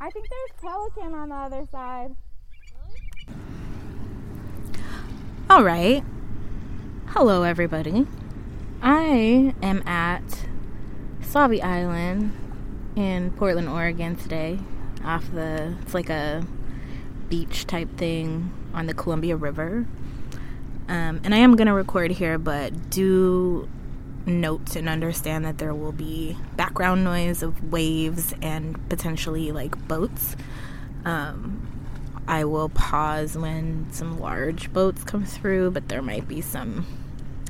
I think there's pelican on the other side. All right. Hello, everybody. I am at Sauvie Island in Portland, Oregon today. Off the, it's like a beach type thing on the Columbia River. Um, and I am going to record here, but do note and understand that there will be background noise of waves and potentially like boats. Um, I will pause when some large boats come through, but there might be some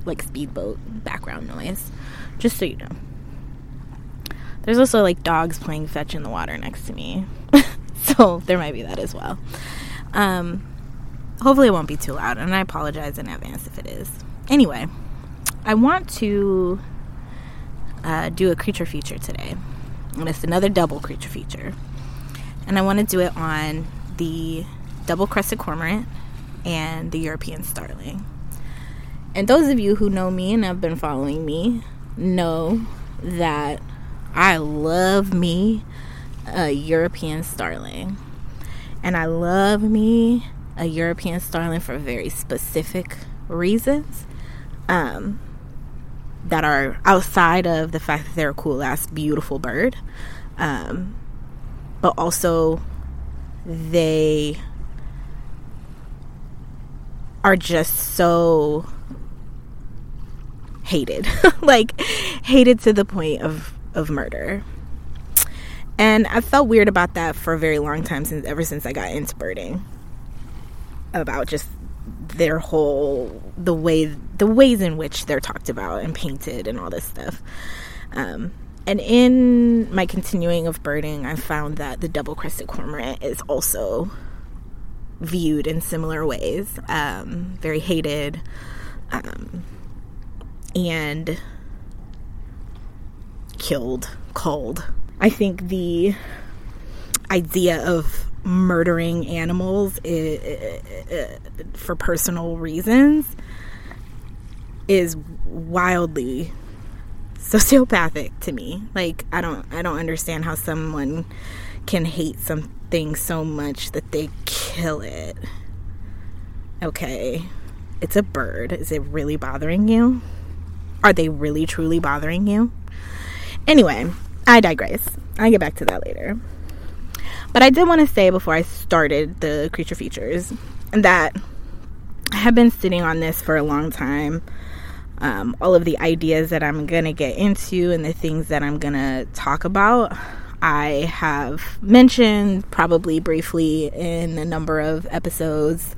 like speedboat background noise, just so you know. There's also like dogs playing fetch in the water next to me, so there might be that as well. Um, hopefully, it won't be too loud, and I apologize in advance if it is. Anyway. I want to uh, do a creature feature today. And it's another double creature feature. And I want to do it on the double crested cormorant and the European starling. And those of you who know me and have been following me know that I love me a European starling. And I love me a European starling for very specific reasons. Um, that are outside of the fact that they're a cool ass, beautiful bird. Um, but also, they are just so hated. Like hated to the point of of murder. And i felt weird about that for a very long time since ever since i got into birding. About just their whole the way the ways in which they're talked about and painted and all this stuff. Um, and in my continuing of birding, I found that the double crested cormorant is also viewed in similar ways, um, very hated, um, and killed, culled. I think the idea of murdering animals for personal reasons is wildly sociopathic to me. Like I don't I don't understand how someone can hate something so much that they kill it. Okay. It's a bird. Is it really bothering you? Are they really truly bothering you? Anyway, I digress. I'll get back to that later. But I did want to say before I started the creature features that I have been sitting on this for a long time. Um, all of the ideas that I'm going to get into and the things that I'm going to talk about, I have mentioned probably briefly in a number of episodes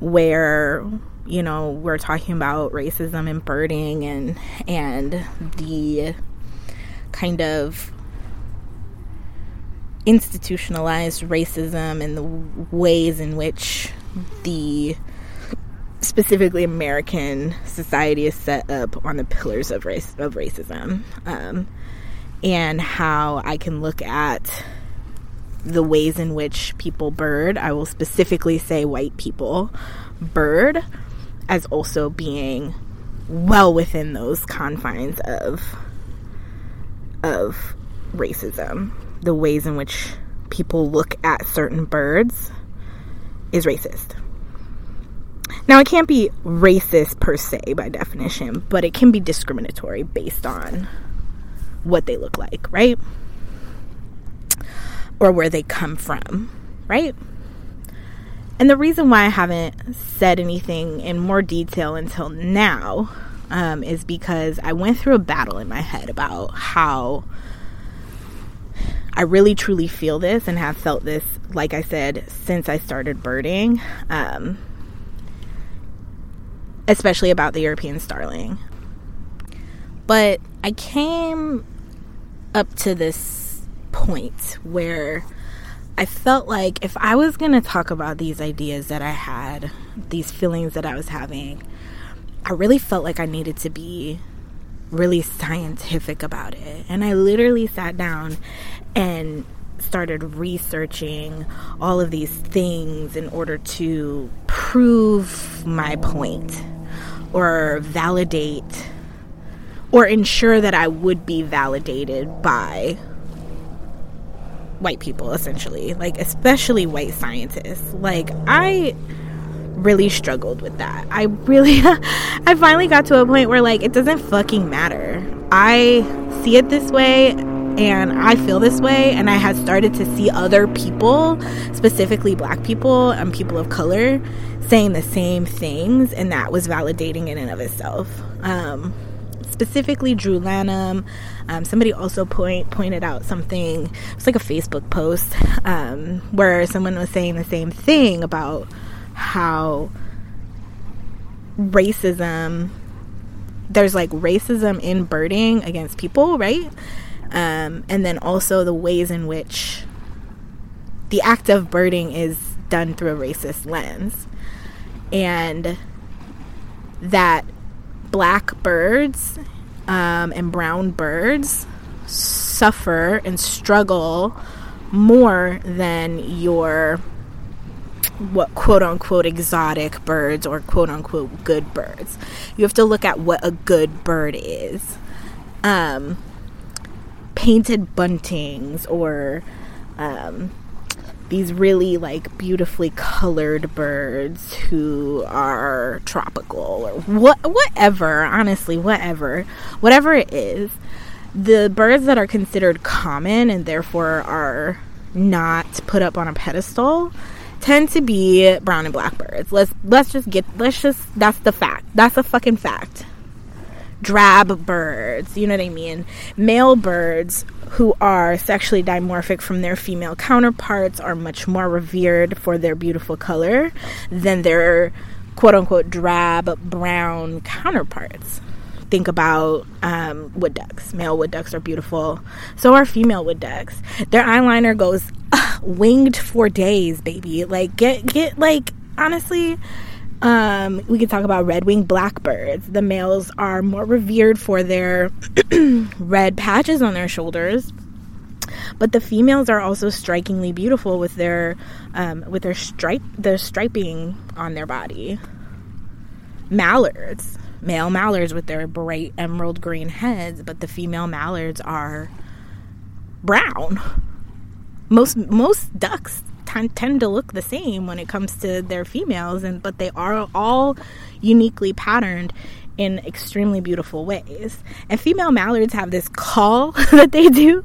where you know we're talking about racism and birding and and the kind of institutionalized racism and the ways in which the specifically American society is set up on the pillars of race of racism, um, and how I can look at the ways in which people bird. I will specifically say white people bird as also being well within those confines of of racism the ways in which people look at certain birds is racist. Now, it can't be racist per se by definition, but it can be discriminatory based on what they look like, right? Or where they come from, right? And the reason why I haven't said anything in more detail until now um, is because I went through a battle in my head about how I really truly feel this and have felt this, like I said, since I started birding, um, especially about the European starling. But I came up to this point where I felt like if I was going to talk about these ideas that I had, these feelings that I was having, I really felt like I needed to be really scientific about it. And I literally sat down and started researching all of these things in order to prove my point or validate or ensure that I would be validated by white people essentially. Like especially white scientists. Like i really struggled with that. I really i finally got to a point where like it doesn't fucking matter. I see it this way and i feel this way and i had started to see other people specifically black people and people of color saying the same things and that was validating in and of itself um, specifically Drew Lanham. Um, somebody also point pointed out something. It's like a Facebook post um, where someone was saying the same thing about how racism. There's like racism in birding against people, right? Um, and then also the ways in which the act of birding is done through a racist lens. And that black birds um, and brown birds suffer and struggle more than your what quote unquote exotic birds or quote unquote good birds. You have to look at what a good bird is. Um, painted buntings or um, these really like beautifully colored birds who are tropical or what whatever honestly whatever whatever it is. The birds that are considered common and therefore are not put up on a pedestal tend to be brown and black birds. Let's let's just get let's just that's the fact. That's a fucking fact drab birds you know what i mean male birds who are sexually dimorphic from their female counterparts are much more revered for their beautiful color than their quote unquote drab brown counterparts. Think about um, wood ducks. Male wood ducks are beautiful. So are female wood ducks. Their eyeliner goes uh, winged for days, baby. Like get get like honestly, um, we could talk about red-winged blackbirds. The males are more revered for their red patches on their shoulders, but the females are also strikingly beautiful with their um, with their stripe their striping on their body. Mallards, male mallards with their bright emerald green heads, but the female mallards are brown. Most most ducks tend to look the same when it comes to their females and but they are all uniquely patterned in extremely beautiful ways. And female mallards have this call that they do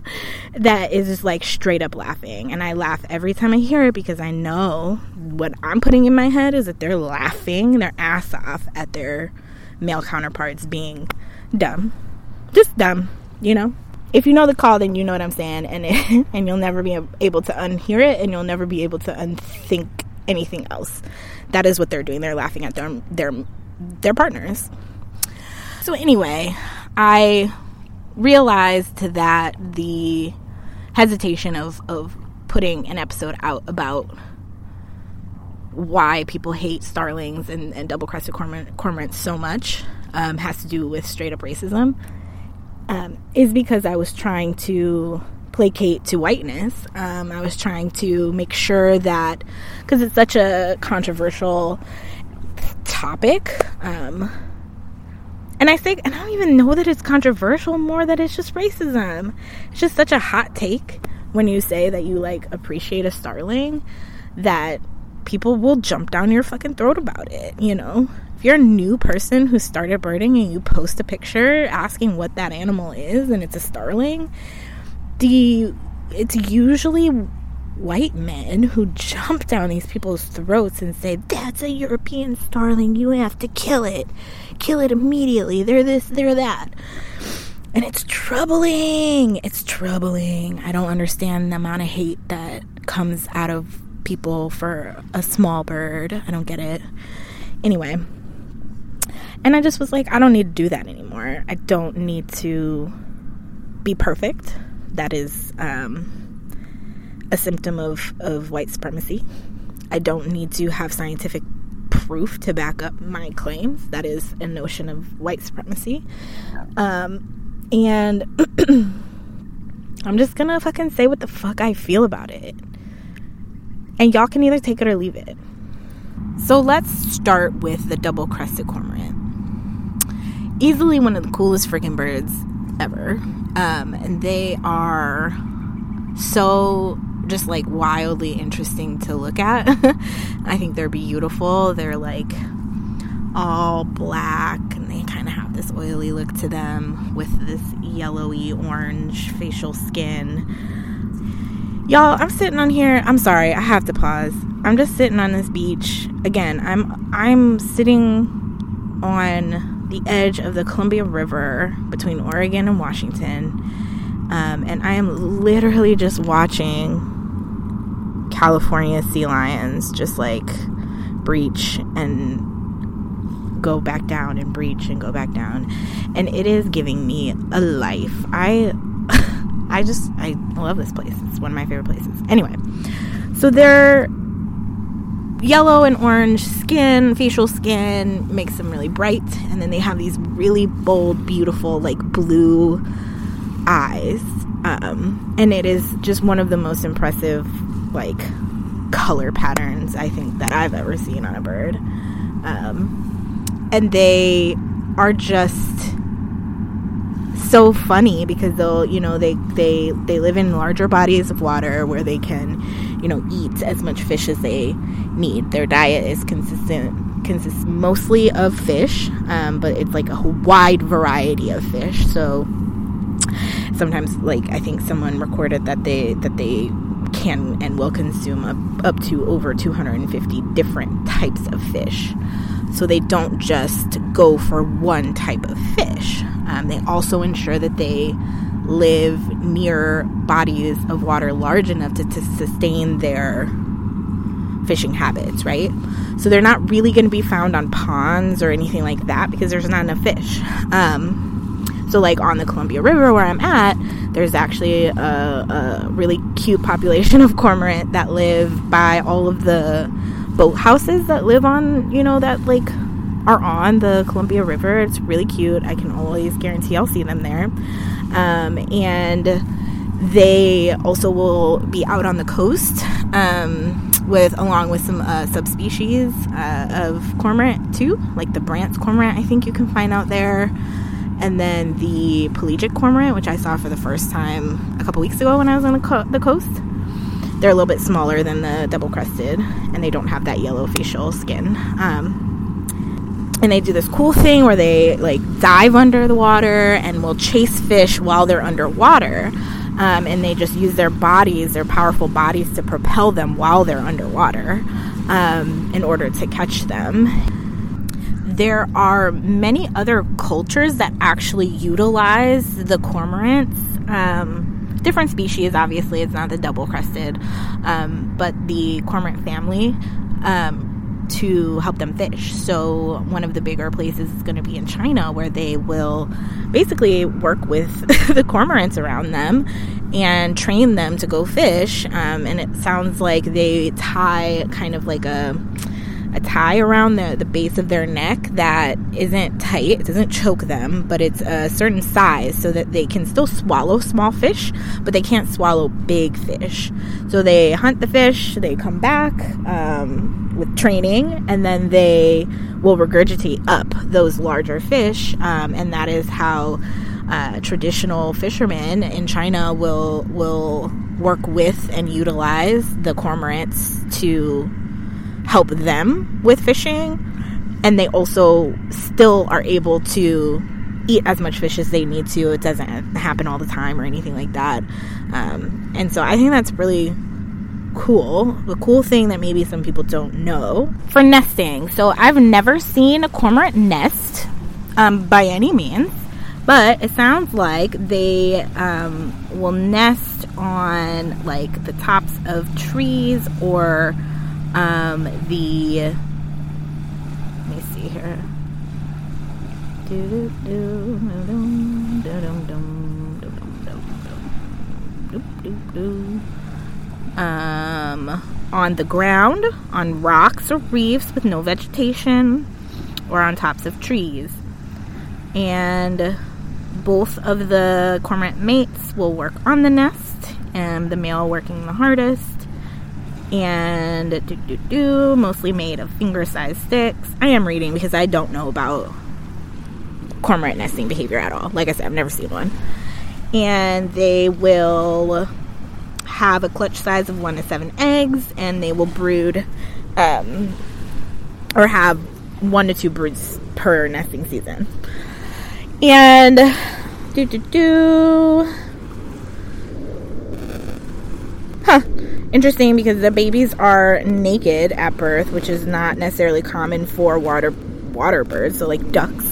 that is just like straight up laughing. And I laugh every time I hear it because I know what I'm putting in my head is that they're laughing their ass off at their male counterparts being dumb. Just dumb, you know? If you know the call, then you know what I'm saying, and it, and you'll never be able to unhear it, and you'll never be able to unthink anything else. That is what they're doing. They're laughing at their their their partners. So anyway, I realized that the hesitation of of putting an episode out about why people hate starlings and, and double crested cormorants so much um, has to do with straight up racism um, is because I was trying to placate to whiteness. Um, I was trying to make sure that, because it's such a controversial topic, um, and I say, and I don't even know that it's controversial more that it's just racism. It's just such a hot take when you say that you like appreciate a starling that people will jump down your fucking throat about it, you know? If you're a new person who started birding and you post a picture asking what that animal is and it's a starling, the it's usually white men who jump down these people's throats and say, That's a European starling, you have to kill it. Kill it immediately. They're this, they're that. And it's troubling. It's troubling. I don't understand the amount of hate that comes out of people for a small bird. I don't get it. Anyway, and I just was like, I don't need to do that anymore. I don't need to be perfect. That is um, a symptom of, of white supremacy. I don't need to have scientific proof to back up my claims. That is a notion of white supremacy. Um, and I'm just gonna fucking say what the fuck I feel about it. And y'all can either take it or leave it. So let's start with the double crested cormorant easily one of the coolest freaking birds ever. Um, and they are so just like wildly interesting to look at. I think they're beautiful. They're like all black and they kind of have this oily look to them with this yellowy orange facial skin. Y'all, I'm sitting on here. I'm sorry, I have to pause. I'm just sitting on this beach. Again, I'm I'm sitting on the edge of the Columbia River between Oregon and Washington. Um, and I am literally just watching California sea lions just like breach and go back down and breach and go back down. And it is giving me a life. I i just i love this place. It's one of my favorite places. Anyway so they're yellow and orange skin facial skin makes them really bright and then they have these really bold beautiful like blue eyes um, and it is just one of the most impressive like color patterns I think that I've ever seen on a bird. Um, and they are just so funny because they'll you know they they they live in larger bodies of water where they can you know eat as much fish as they need their diet is consistent consists mostly of fish um, but it's like a wide variety of fish so sometimes like i think someone recorded that they that they can and will consume up, up to over 250 different types of fish. So they don't just go for one type of fish. Um, they also ensure that they live near bodies of water large enough to, to sustain their fishing habits, right? So they're not really going to be found on ponds or anything like that because there's not enough fish. Um, so, like on the Columbia River where I'm at, there's actually a, a really cute population of cormorant that live by all of the boathouses that live on, you know, that like are on the Columbia River. It's really cute. I can always guarantee I'll see them there. Um, and they also will be out on the coast um, with along with some uh, subspecies uh, of cormorant too, like the Brandt's cormorant. I think you can find out there and then the pelagic cormorant, which I saw for the first time a couple weeks ago when I was on the, co- the coast. They're a little bit smaller than the double crested, and they don't have that yellow facial skin. Um, and they do this cool thing where they like dive under the water and will chase fish while they're underwater. Um, and they just use their bodies, their powerful bodies, to propel them while they're underwater um, in order to catch them there are many other cultures that actually utilize the cormorants. Um, different species, obviously, it's not the double crested, um, but the cormorant family um, to help them fish. So, one of the bigger places is going to be in China where they will basically work with the cormorants around them and train them to go fish. Um, and it sounds like they tie kind of like a a tie around the, the base of their neck that isn't tight, it doesn't choke them, but it's a certain size so that they can still swallow small fish, but they can't swallow big fish. So they hunt the fish, they come back um, with training, and then they will regurgitate up those larger fish, um, and that is how. Uh, traditional fishermen in China will will work with and utilize the cormorants to help them with fishing and they also still are able to eat as much fish as they need to it doesn't happen all the time or anything like that um, and so i think that's really cool the cool thing that maybe some people don't know for nesting so i've never seen a cormorant nest um, by any means but it sounds like they um, will nest on like the tops of trees or um, the let me see here. Um, on the ground, on rocks or reefs with no vegetation, or on tops of trees. And both of the cormorant mates will work on the nest, and the male working the hardest and do, do, do, mostly made of finger sized sticks. I am reading because I don't know about cormorant nesting behavior at all. Like I said, I've never seen one. And they will have a clutch size of one to seven eggs, and they will brood um, or have one to two broods per nesting season. And do do do. Huh. Interesting because the babies are naked at birth, which is not necessarily common for water water birds. So like ducks,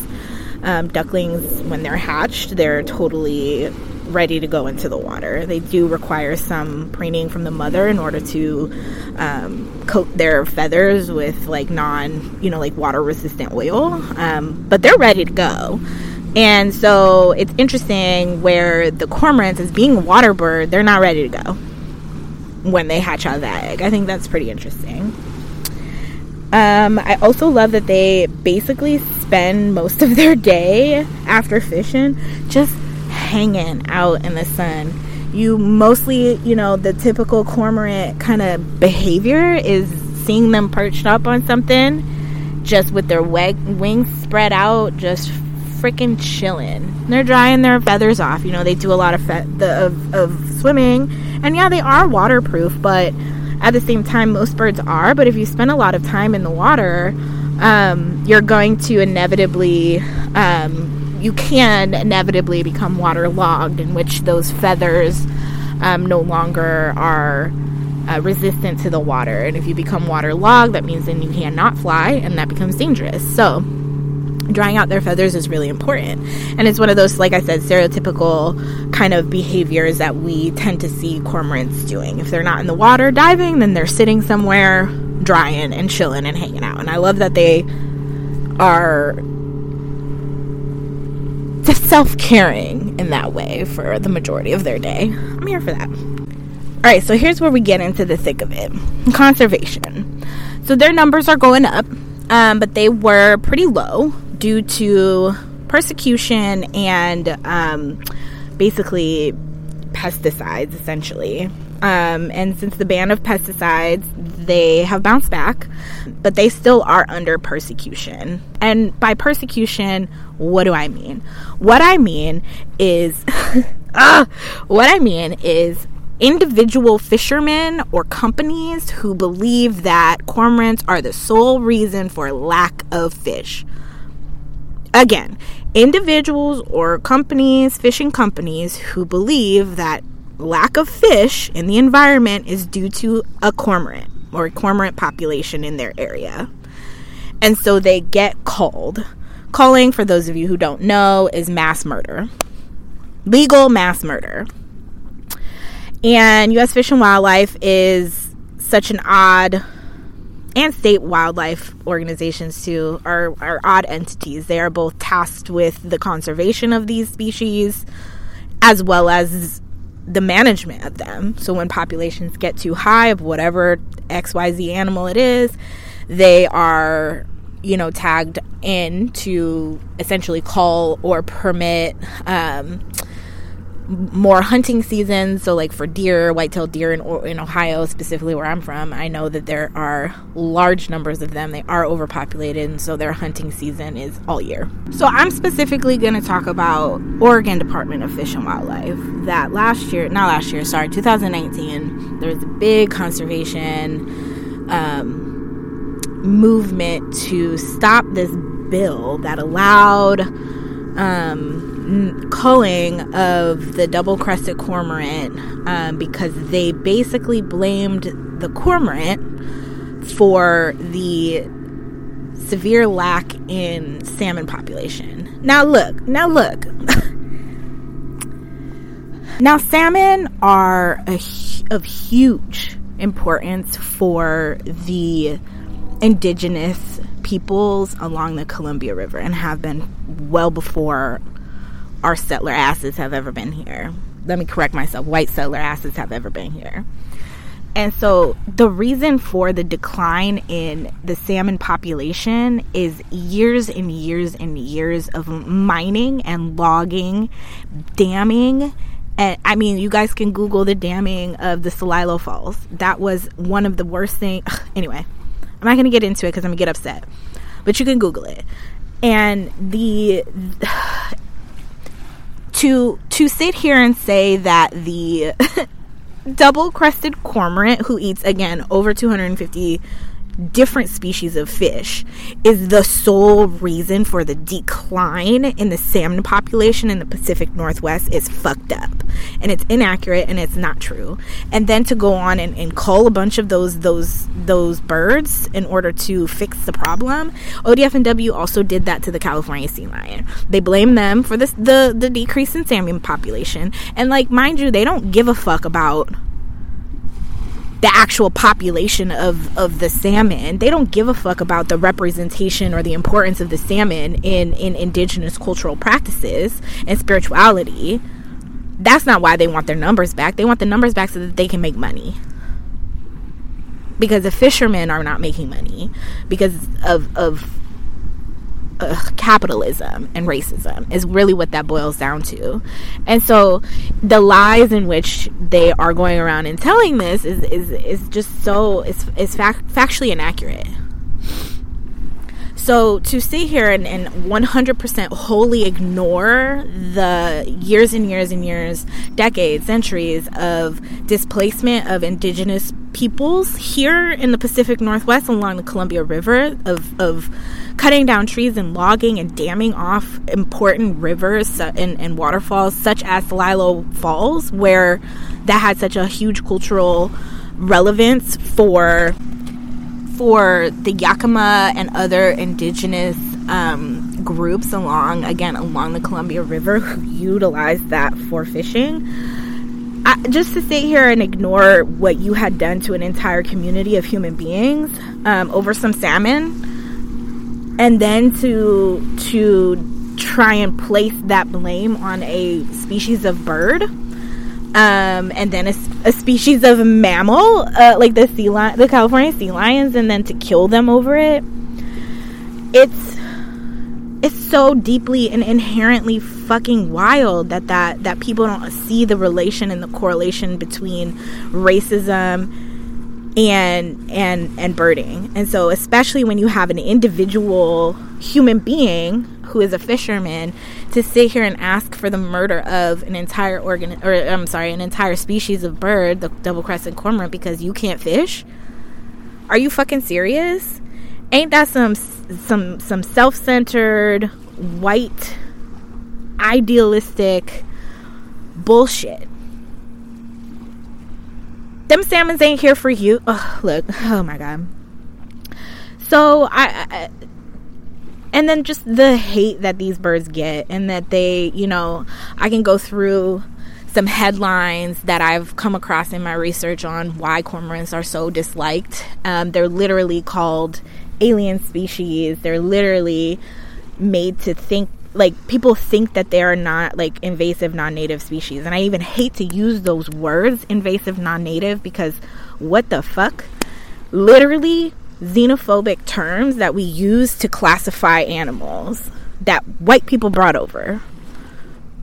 um, ducklings when they're hatched, they're totally ready to go into the water. They do require some preening from the mother in order to um, coat their feathers with like non, you know, like water resistant oil. Um, but they're ready to go. And so it's interesting where the cormorants, as being water bird, they're not ready to go when they hatch out of that egg. I think that's pretty interesting. Um, I also love that they basically spend most of their day after fishing just hanging out in the sun. You mostly, you know, the typical cormorant kind of behavior is seeing them perched up on something, just with their wings spread out, just freaking chilling. They're drying their feathers off. You know, they do a lot of, fe- the, of, of swimming, and yeah, they are waterproof, but at the same time, most birds are. But if you spend a lot of time in the water, um, you're going to inevitably um, you can inevitably become waterlogged, in which those feathers um, no longer are uh, resistant to the water. And if you become waterlogged, that means then you cannot fly, and that becomes dangerous. So, drying out their feathers is really important. And it's one of those, like I said, stereotypical kind of behaviors that we tend to see cormorants doing. If they're not in the water diving, then they're sitting somewhere drying and chilling and hanging out. And I love that they are self caring in that way for the majority of their day. I'm here for that. All right, so here's where we get into the thick of it conservation. So their numbers are going up, um, but they were pretty low due to persecution and um, basically pesticides, essentially. Um, and since the ban of pesticides, they have bounced back, but they still are under persecution. And by persecution, what do I mean? What I mean is, uh, what I mean is individual fishermen or companies who believe that cormorants are the sole reason for lack of fish. Again, individuals or companies, fishing companies, who believe that lack of fish in the environment is due to a cormorant or cormorant population in their area. And so they get culled. Culling, for those of you who don't know, is mass murder. Legal mass murder. And U.S. Fish and Wildlife is such an odd, and state wildlife organizations too, are, are odd entities. They are both tasked with the conservation of these species as well as the management of them. So when populations get too high of whatever XYZ animal it is, they are, you know, tagged in to essentially cull or permit um, more hunting seasons. So, like for deer, white-tailed deer in, in Ohio, specifically where I'm from, I know that there are large numbers of them. They are overpopulated, and so their hunting season is all year. So, I'm specifically going to talk about Oregon Department of Fish and Wildlife. That last year, not last year, sorry, 2019, there was a big conservation um, movement to stop this bill that allowed. Um, culling of the double crested cormorant um, because they basically blamed the cormorant for the severe lack in salmon population. Now look, now look. now salmon are a, of huge importance for the indigenous peoples along the Columbia River and have been well before our settler asses have ever been here. Let me correct myself white settler asses have ever been here. And so the reason for the decline in the salmon population is years and years and years of mining and logging, damming. And I mean, you guys can Google the damming of the Celilo Falls. That was one of the worst things. Anyway, I'm not going to get into it because I'm going to get upset. But you can Google it. And the to to sit here and say that the double crested cormorant, who eats again over 250 different species of fish is the sole reason for the decline in the salmon population in the Pacific Northwest is fucked up and it's inaccurate and it's not true. And then to go on and, and a bunch of those those those birds in order to fix the problem, ODF&W also did that to the California sea lion. They blame them for this the the decrease in salmon population. And like mind you, they don't give a fuck about the actual population of, of the salmon. They don't give a fuck about the representation or the importance of the salmon in, in indigenous cultural practices and spirituality. That's not why they want their numbers back. They want the numbers back so that they can make money. Because the fishermen are not making money because of, of uh, capitalism and racism is really what that boils down to. And so the lies in which they are going around and telling this is is, is just so it's it's fact, factually inaccurate. So to sit here and, and 100% wholly ignore the years and years and years, decades, centuries of displacement of indigenous peoples here in the Pacific Northwest along the Columbia River, of, of cutting down trees and logging and damming off important rivers and, and waterfalls such as Celilo Falls, where that had such a huge cultural relevance for for the Yakima and other indigenous um, groups along, again, along the Columbia River who utilize that for fishing. I, just to sit here and ignore what you had done to an entire community of human beings um, over some salmon, and then to to try and place that blame on a species of bird um, and then a, a, species of mammal, uh, like the sea lion, the California sea lions, and then to kill them over it. It's it's so deeply and inherently fucking wild that that that people don't see the relation and the correlation between racism and and and birding. And so especially when you have an individual human being who is a fisherman to sit here and ask for the murder of an entire organ or I'm sorry, an entire species of bird, the double-crested cormorant because you can't fish? Are you fucking serious? Ain't that some some some self-centered white idealistic bullshit? Them salmons ain't here for you. Oh, look, oh my god. So I, I and then just the hate that these birds get and that they you know i can go through some headlines that i've come across in my research on why cormorants are so disliked um, they're literally called alien species they're literally made to think like people think that they're not like invasive non-native species and i even hate to use those words invasive non-native because what the fuck literally xenophobic terms that we use to classify animals that white people brought over.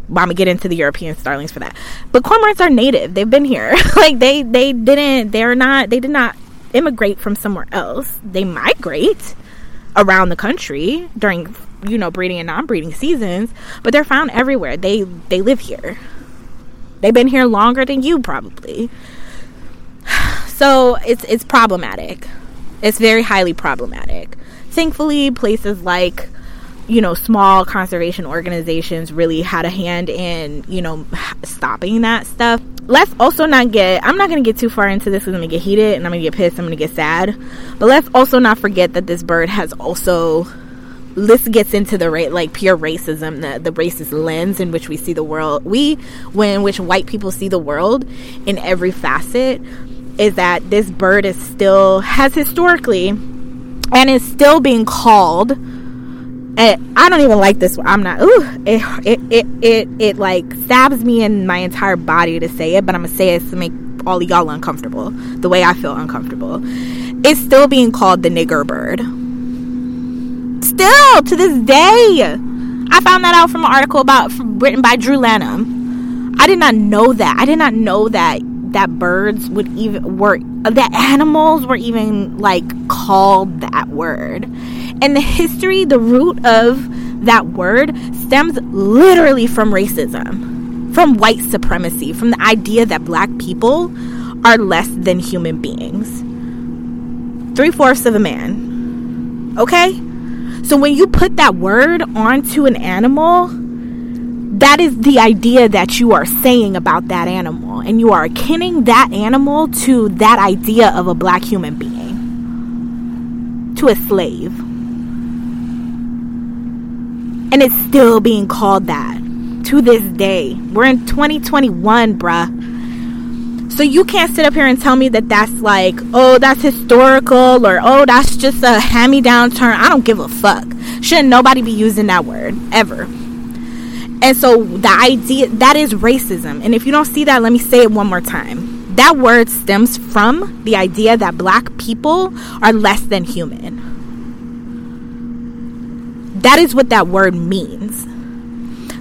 Well, I'm gonna get into the European starlings for that. But cormorants are native. They've been here. like they they didn't they're not they did not immigrate from somewhere else. They migrate around the country during you know breeding and non-breeding seasons, but they're found everywhere. They they live here. They've been here longer than you probably. So it's it's problematic. It's very highly problematic. Thankfully, places like you know, small conservation organizations really had a hand in, you know, stopping that stuff. Let's also not get, I'm not going to get too far into this I'm going to get heated and I'm going to get pissed. I'm going to get sad. But let's also not forget that this bird has also, this gets into the rate, like pure racism, the, the racist lens in which we see the world. We, when, which white people see the world in every facet is that this bird is still has historically and is still being called and I don't even like this I'm not ooh it it it it, it like stabs me in my entire body to say it but I'm gonna say it to make all y'all uncomfortable the way I feel uncomfortable it's still being called the nigger bird still to this day I found that out from an article about written by Drew Lanham I did not know that I did not know that that birds would even were that animals were even like called that word. And the history, the root of that word stems literally from racism, from white supremacy, from the idea that black people are less than human beings. Three fourths of a man. Okay? So when you put that word onto an animal, that is the idea that you are saying about that animal. And you are akin that animal to that idea of a black human being, to a slave. And it's still being called that to this day. We're in 2021, bruh. So you can't sit up here and tell me that that's like, oh, that's historical or oh, that's just a hand me down term. I don't give a fuck. Shouldn't nobody be using that word ever. And so the idea that is racism. And if you don't see that, let me say it one more time. That word stems from the idea that black people are less than human. That is what that word means.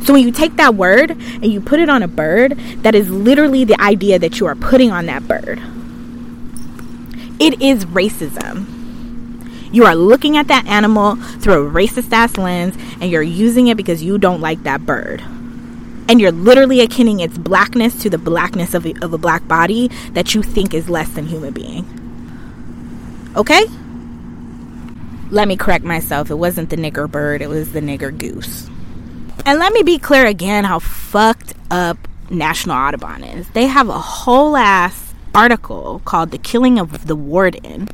So when you take that word and you put it on a bird, that is literally the idea that you are putting on that bird. It is racism. You are looking at that animal through a racist ass lens and you're using it because you don't like that bird. And you're literally akinning its blackness to the blackness of a, of a black body that you think is less than human being. Okay? Let me correct myself. It wasn't the nigger bird, it was the nigger goose. And let me be clear again how fucked up National Audubon is. They have a whole ass article called The Killing of the Warden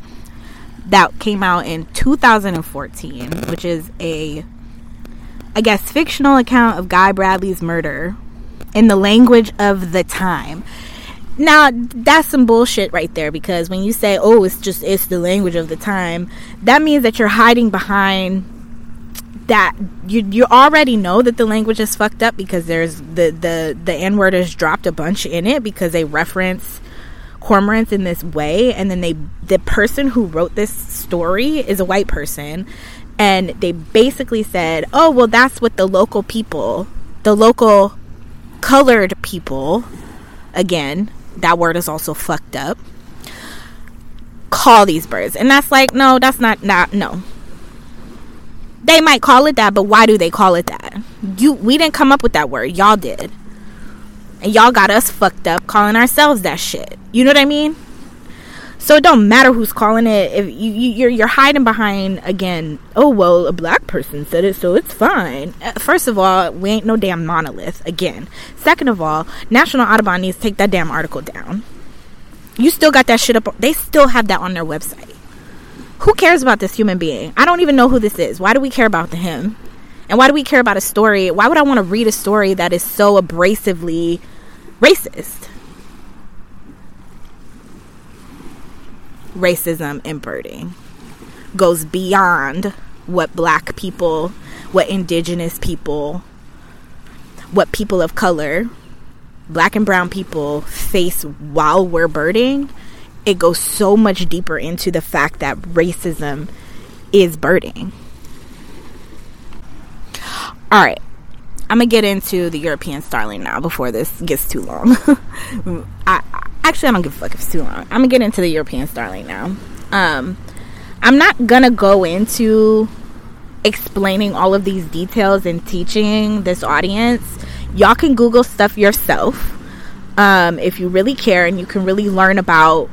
that came out in 2014, which is a, I guess, fictional account of Guy Bradley's murder in the language of the time. Now, that's some bullshit right there because when you say, oh, it's just, it's the language of the time, that means that you're hiding behind that you you already know that the language is fucked up because there's the the the n word has dropped a bunch in it because they reference cormorants in this way. And then they the person who wrote this story is a white person. And they basically said oh well that's what the local people the local colored people again that word is also fucked up call these birds. And that's like no that's not not no they might call it that but why do they call it that you we didn't come up with that word y'all did and y'all got us fucked up calling ourselves that shit. You know what I mean? So it don't matter who's calling it. If you, you you're you're hiding behind again. Oh well, a black person said it, so it's fine. Uh, first of all, we ain't no damn monolith. Again. Second of all, National Audubon needs to take that damn article down. You still got that shit up. They still have that on their website. Who cares about this human being? I don't even know who this is. Why do we care about him? And why do we care about a story? Why would I want to read a story that is so abrasively racist. Racism in birding goes beyond what black people, what indigenous people, what people of color, black and brown people face while we're birding. It goes so much deeper into the fact that racism is birding. All right. I'm gonna get into the European starling now before this gets too long. I, actually I don't give a fuck if it's too long. I'm gonna get into the European starling now. Um, I'm not gonna go into explaining all of these details and teaching this audience. Y'all can Google stuff yourself um, if you really care and you can really learn about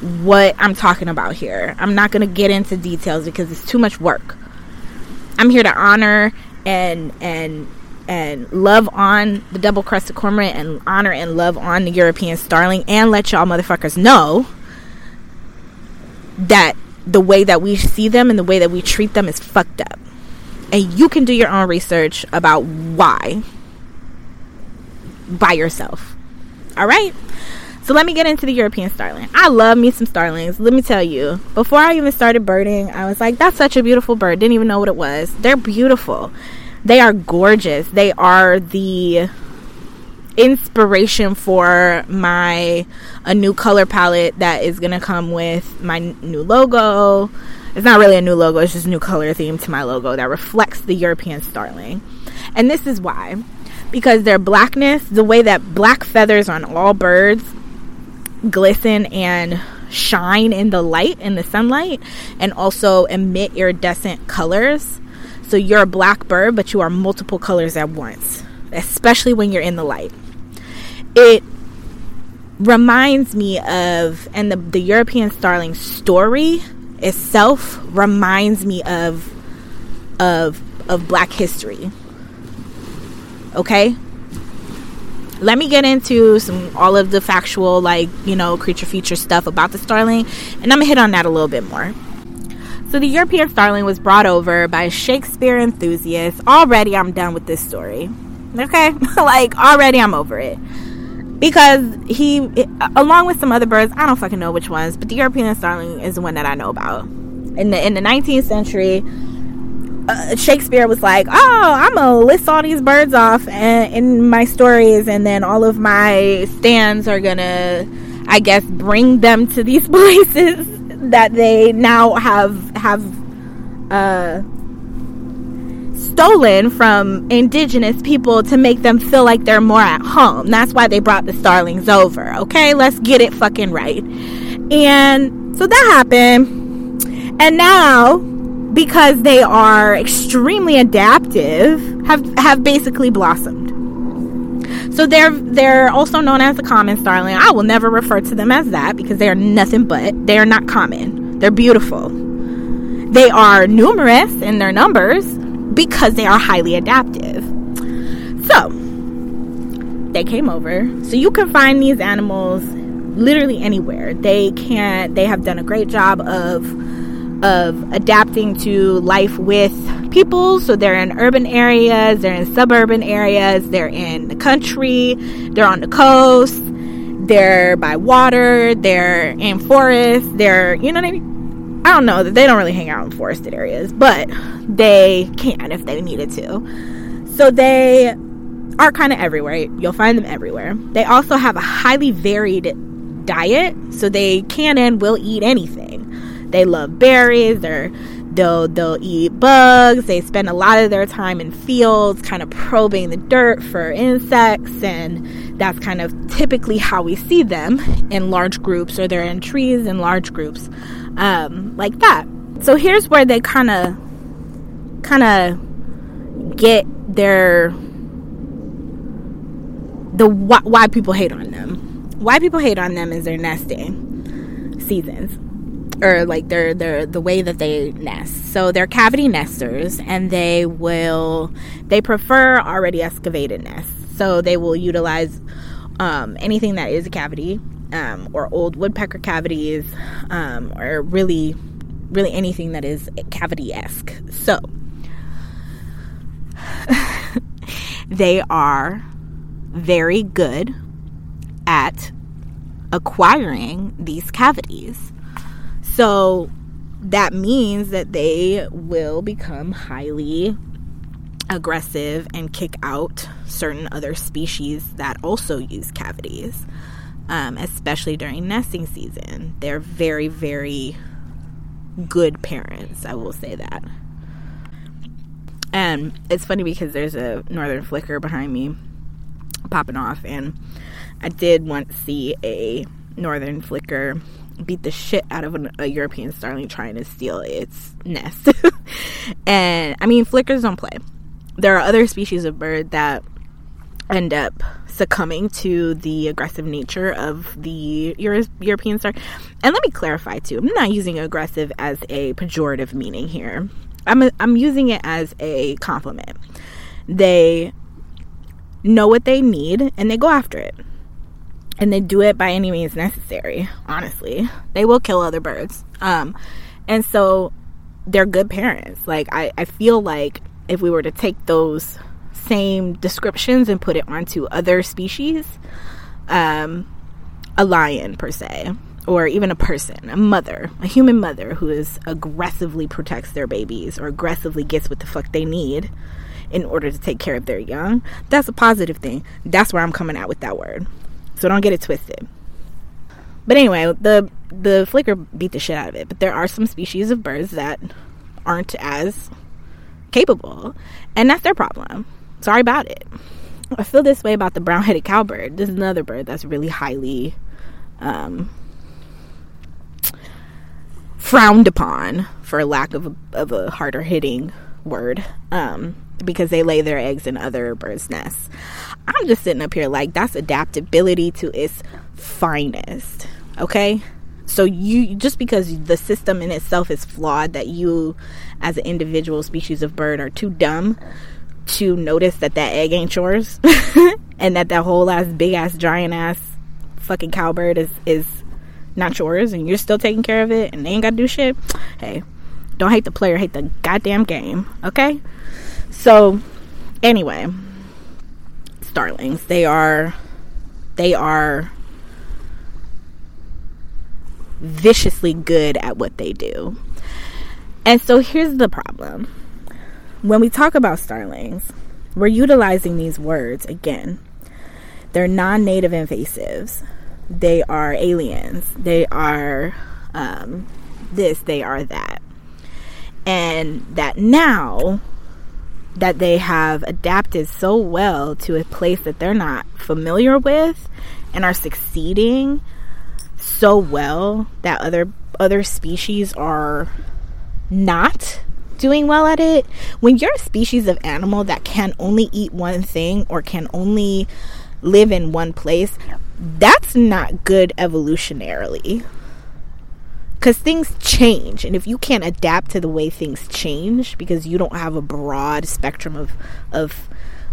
what I'm talking about here. I'm not gonna get into details because it's too much work. I'm here to honor and and and love on the double crested cormorant and honor and love on the European starling and let y'all motherfuckers know that the way that we see them and the way that we treat them is fucked up. And you can do your own research about why by yourself. All right? So let me get into the European starling. I love me some starlings. Let me tell you, before I even started birding, I was like, that's such a beautiful bird. Didn't even know what it was. They're beautiful they are gorgeous. They are the inspiration for my a new color palette that is going to come with my new logo. It's not really a new logo, it's just a new color theme to my logo that reflects the European starling. And this is why. Because their blackness, the way that black feathers on all birds glisten and shine in the light, in the sunlight, and also emit iridescent colors so you're a black bird, but you are multiple colors at once, especially when you're in the light. It reminds me of, and the, the European starling story itself reminds me of, of, of black history. Okay? Let me get into some all of the factual, like, you know, creature feature stuff about the starling, and I'm gonna hit on that a little bit more. So, the European starling was brought over by a Shakespeare enthusiasts. Already, I'm done with this story. Okay? like, already, I'm over it because he, along with some other birds, I don't fucking know which ones, but the European starling is the one that I know about. In the in the 19th century, uh, Shakespeare was like, "Oh, I'm gonna list all these birds off and, in my stories, and then all of my stands are gonna, I guess, bring them to these places that they now have have." Uh, stolen from indigenous people to make them feel like they're more at home. That's why they brought the starlings over. Okay, let's get it fucking right. And so that happened. And now, because they are extremely adaptive, have have basically blossomed. So they're they're also known as the common starling. I will never refer to them as that because they are nothing but they are not common. They're beautiful. They are numerous in their numbers, because they are highly adaptive. So, they came over. So you can find these animals literally anywhere. They can they have done a great job of of adapting to life with people. So they're in urban areas, they're in suburban areas, they're in the country, they're on the coast, they're by water, they're in forests, they're you know what I mean? I don't know that they don't really hang out in forested areas, but they can if they needed to. So they are kind of everywhere. You'll find them everywhere. They also have a highly varied diet, so they can and will eat anything. They love berries. They're they'll they'll eat bugs. They spend a lot of their time in fields, kind of probing the dirt for insects, and that's kind of typically how we see them in large groups, or they're in trees in large groups um, like that. So here's where they kind of kind of get their the why, why people hate on them. Why people hate on them is their nesting seasons or like their their the way that they nest. So they're cavity nesters and they will they prefer already excavated nests. So they will utilize um, anything that is a cavity um, or old woodpecker cavities, um, or really, really anything that is cavity esque. So, they are very good at acquiring these cavities. So, that means that they will become highly aggressive and kick out certain other species that also use cavities um, especially during nesting season. They're very, very good parents, I will say that. And it's funny because there's a northern flicker behind me popping off, and I did once see a northern flicker beat the shit out of an, a European starling trying to steal its nest. and I mean, flickers don't play. There are other species of bird that end up succumbing to the aggressive nature of the Euro- European star. And let me clarify too, I'm not using aggressive as a pejorative meaning here. I'm a, I'm using it as a compliment. They know what they need and they go after it. And they do it by any means necessary, honestly. They will kill other birds. Um, and so they're good parents. Like I, I feel like if we were to take those same descriptions and put it onto other species, um, a lion per se, or even a person, a mother, a human mother who is aggressively protects their babies or aggressively gets what the fuck they need in order to take care of their young, that's a positive thing. That's where I'm coming out with that word. So don't get it twisted. But anyway, the the flicker beat the shit out of it. But there are some species of birds that aren't as capable, and that's their problem sorry about it. I feel this way about the brown headed cowbird. This is another bird that's really highly um, frowned upon, for lack of a, of a harder hitting word, um, because they lay their eggs in other birds' nests. I'm just sitting up here like that's adaptability to its finest. Okay? So you just because the system in itself is flawed that you as an individual species of bird are too dumb to notice that that egg ain't yours and that that whole ass big ass giant ass fucking cowbird is is not yours and you're still taking care of it and they ain't gotta do shit. Hey, don't hate the player, hate the goddamn game. Okay? So anyway, starlings, they are they are viciously good at what they do. And so here's the problem. When we talk about starlings, we're utilizing these words again. They're non native invasives, they are aliens, they are um, this, they are that. And that now that they have adapted so well to a place that they're not familiar with and are succeeding so well that other other species are not doing well at it. When you're a species of animal that can only eat one thing or can only live in one place that's not good evolutionarily because things change and if you can't adapt to the way things change because you don't have a broad spectrum of of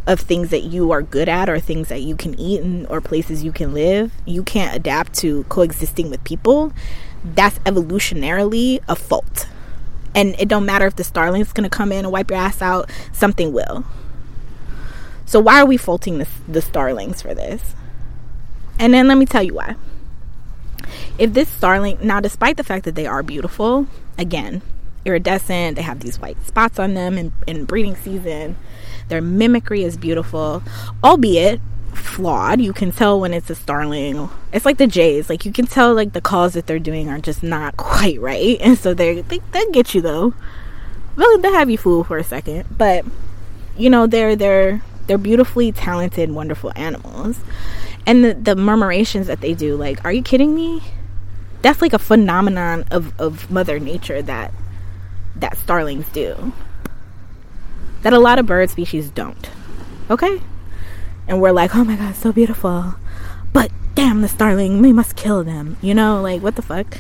of things that you are good at or things that you can eat and, or places you can live, you can't adapt to coexisting with people, that's evolutionarily a fault. And it don't matter if the starling's gonna come in and wipe your ass out, something will. So why are we faulting the, the starlings for this? And then let me tell you why. If this starling, now despite the fact that they are beautiful, again, iridescent, they have these white spots on them in, in breeding season, their mimicry is beautiful, albeit flawed. You can tell when it's a starling. It's like the jays. Like you can tell like the calls that they're doing are just not quite right. And so they they they get you though. Really they have you fooled for a second. But you know, they're they're they're beautifully talented, wonderful animals. And the, the murmurations that they do, like, are you kidding me? That's like a phenomenon of, of Mother Nature that that starlings do that a lot of bird species don't. Okay? And we're like, oh my god, so beautiful. But damn, the starling, we must kill them. You know, like, what the fuck?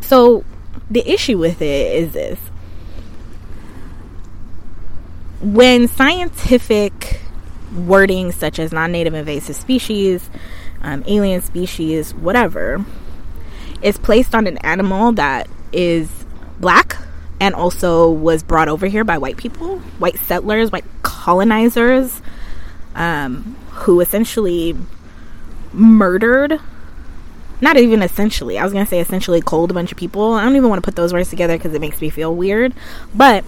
So, the issue with it is this when scientific wording such as non native invasive species, um, alien species, whatever, is placed on an animal that is black and also was brought over here by white people, white settlers, white colonizers, um, who essentially murdered. Not even essentially. I was gonna say essentially culled a bunch of people. I don't even want to put those words together because it makes me feel weird. But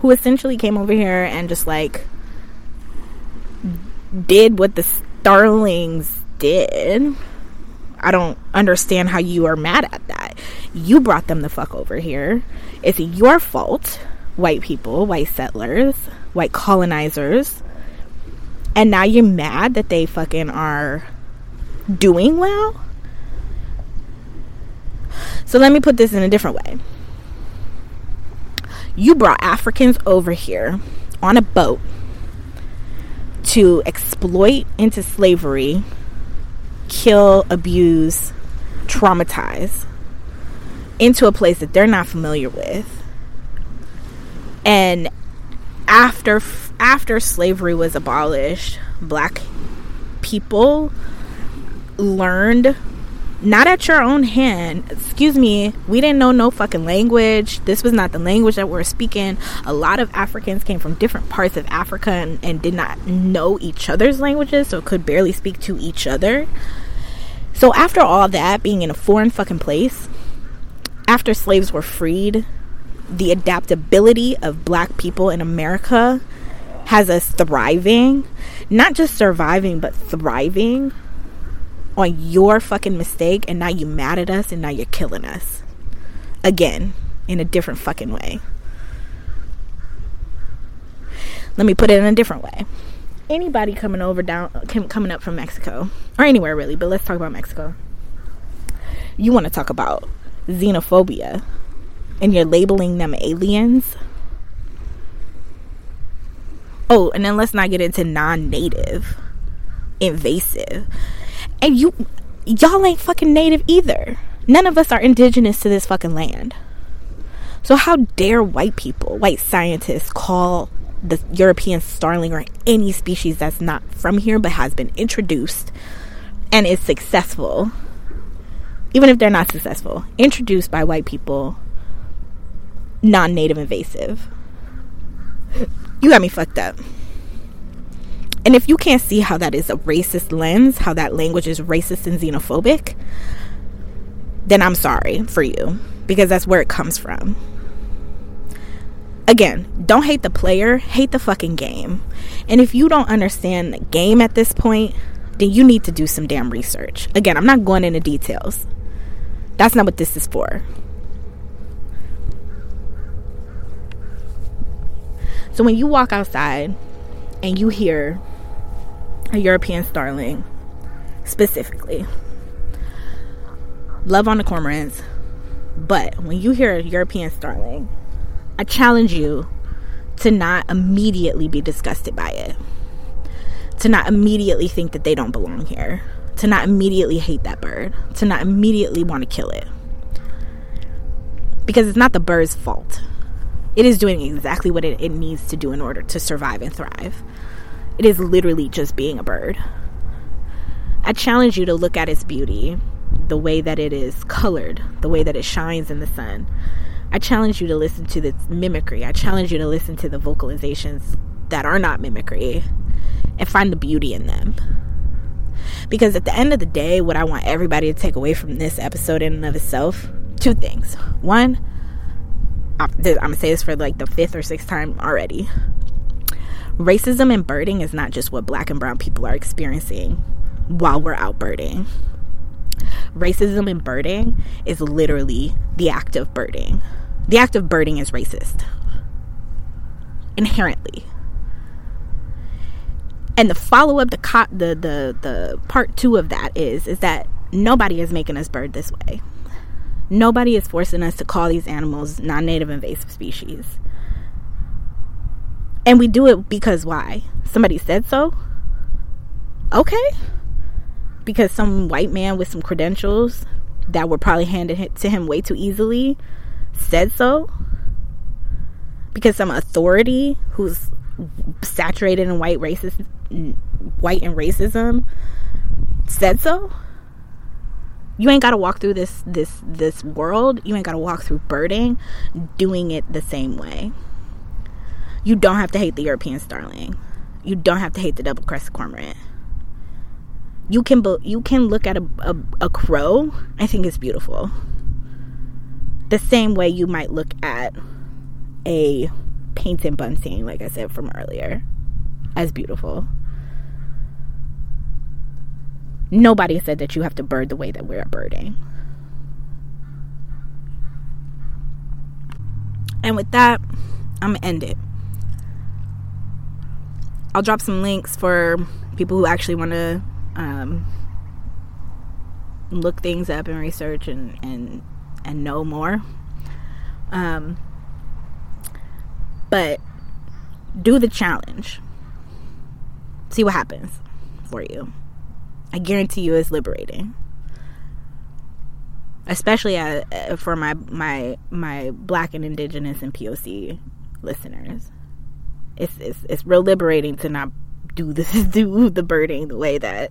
who essentially came over here and just like did what the starlings did. I don't understand how you are mad at that. You brought them the fuck over here. It's your fault, white people, white settlers, white colonizers. And now you're mad that they fucking are doing well? So let me put this in a different way. You brought Africans over here on a boat to exploit into slavery, kill, abuse, traumatize into a place that they're not familiar with. And after after slavery was abolished, black people learned not at your own hand. Excuse me, we didn't know no fucking language. This was not the language that we are speaking. A lot of Africans came from different parts of Africa and, and did not know each other's languages, so could barely speak to each other. So after all that, being in a foreign fucking place, after slaves were freed, the adaptability of black people in America has us thriving, not just surviving, but thriving on your fucking mistake. And now you mad at us and now you're killing us. Again, in a different fucking way. Let me put it in a different way. Anybody coming over down, coming up from Mexico, or anywhere really, but let's talk about Mexico. You want to talk about xenophobia and you're labeling them aliens. Oh, and then let's not get into non native, invasive. And you, y'all ain't fucking native either. None of us are indigenous to this fucking land. So, how dare white people, white scientists, call the European starling or any species that's not from here but has been introduced and is successful, even if they're not successful, introduced by white people, non native invasive? You got me fucked up. And if you can't see how that is a racist lens, how that language is racist and xenophobic, then I'm sorry for you because that's where it comes from. Again, don't hate the player, hate the fucking game. And if you don't understand the game at this point, then you need to do some damn research. Again, I'm not going into details. That's not what this is for. So when you walk outside and you hear a European starling specifically. Love on the cormorants, but when you hear a European starling, I challenge you to not immediately be disgusted by it. To not immediately think that they don't belong here. To not immediately hate that bird. To not immediately want to kill it. Because it's not the bird's fault. It is doing exactly what it, it needs to do in order to survive and thrive. It is literally just being a bird. I challenge you to look at its beauty, the way that it is colored, the way that it shines in the sun. I challenge you to listen to the mimicry. I challenge you to listen to the vocalizations that are not mimicry and find the beauty in them. Because at the end of the day, what I want everybody to take away from this episode in and of itself, two things. One, I'm gonna say this for like the fifth or sixth time already racism in birding is not just what black and brown people are experiencing while we're out birding. Racism in birding is literally the act of birding. The act of birding is racist inherently. And the follow up, the, co- the the the part two of that is is that nobody is making us bird this way. Nobody is forcing us to call these animals non-native invasive species. And we do it because why? Somebody said so? Okay. Because some white man with some credentials that were probably handed to him way too easily said so? Because some authority who's saturated in white racist white and racism said so? You ain't got to walk through this this this world. You ain't got to walk through birding doing it the same way. You don't have to hate the European starling. You don't have to hate the double crested cormorant. You can you can look at a, a, a crow. I think it's beautiful. The same way you might look at a painted bunting, like I said from earlier, as beautiful. Nobody said that you have to bird the way that we're birding. And with that, I'm gonna end it. I'll drop some links for people who actually want to um, look things up and research and and and know more. Um, but do the challenge. See what happens for you. I guarantee you, it's liberating. Especially uh, uh for my my my Black and Indigenous and POC listeners it's it's it's real liberating to not do this do the birding the way that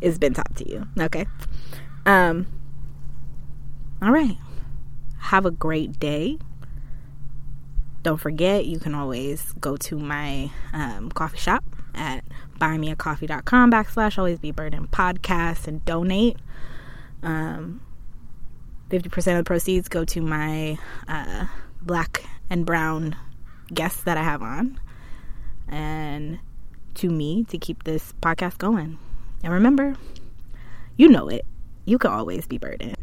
it's been taught to you. Okay. Um all right. Have a great day. Don't forget, you can always go to my um, coffee shop at buymeacoffee.com backslash Always Be Birdin' podcast and donate. Um, 50% of the proceeds go to my uh, black and brown guests that I have on and to me to keep this podcast going. And remember, you know it. You can always be burdened.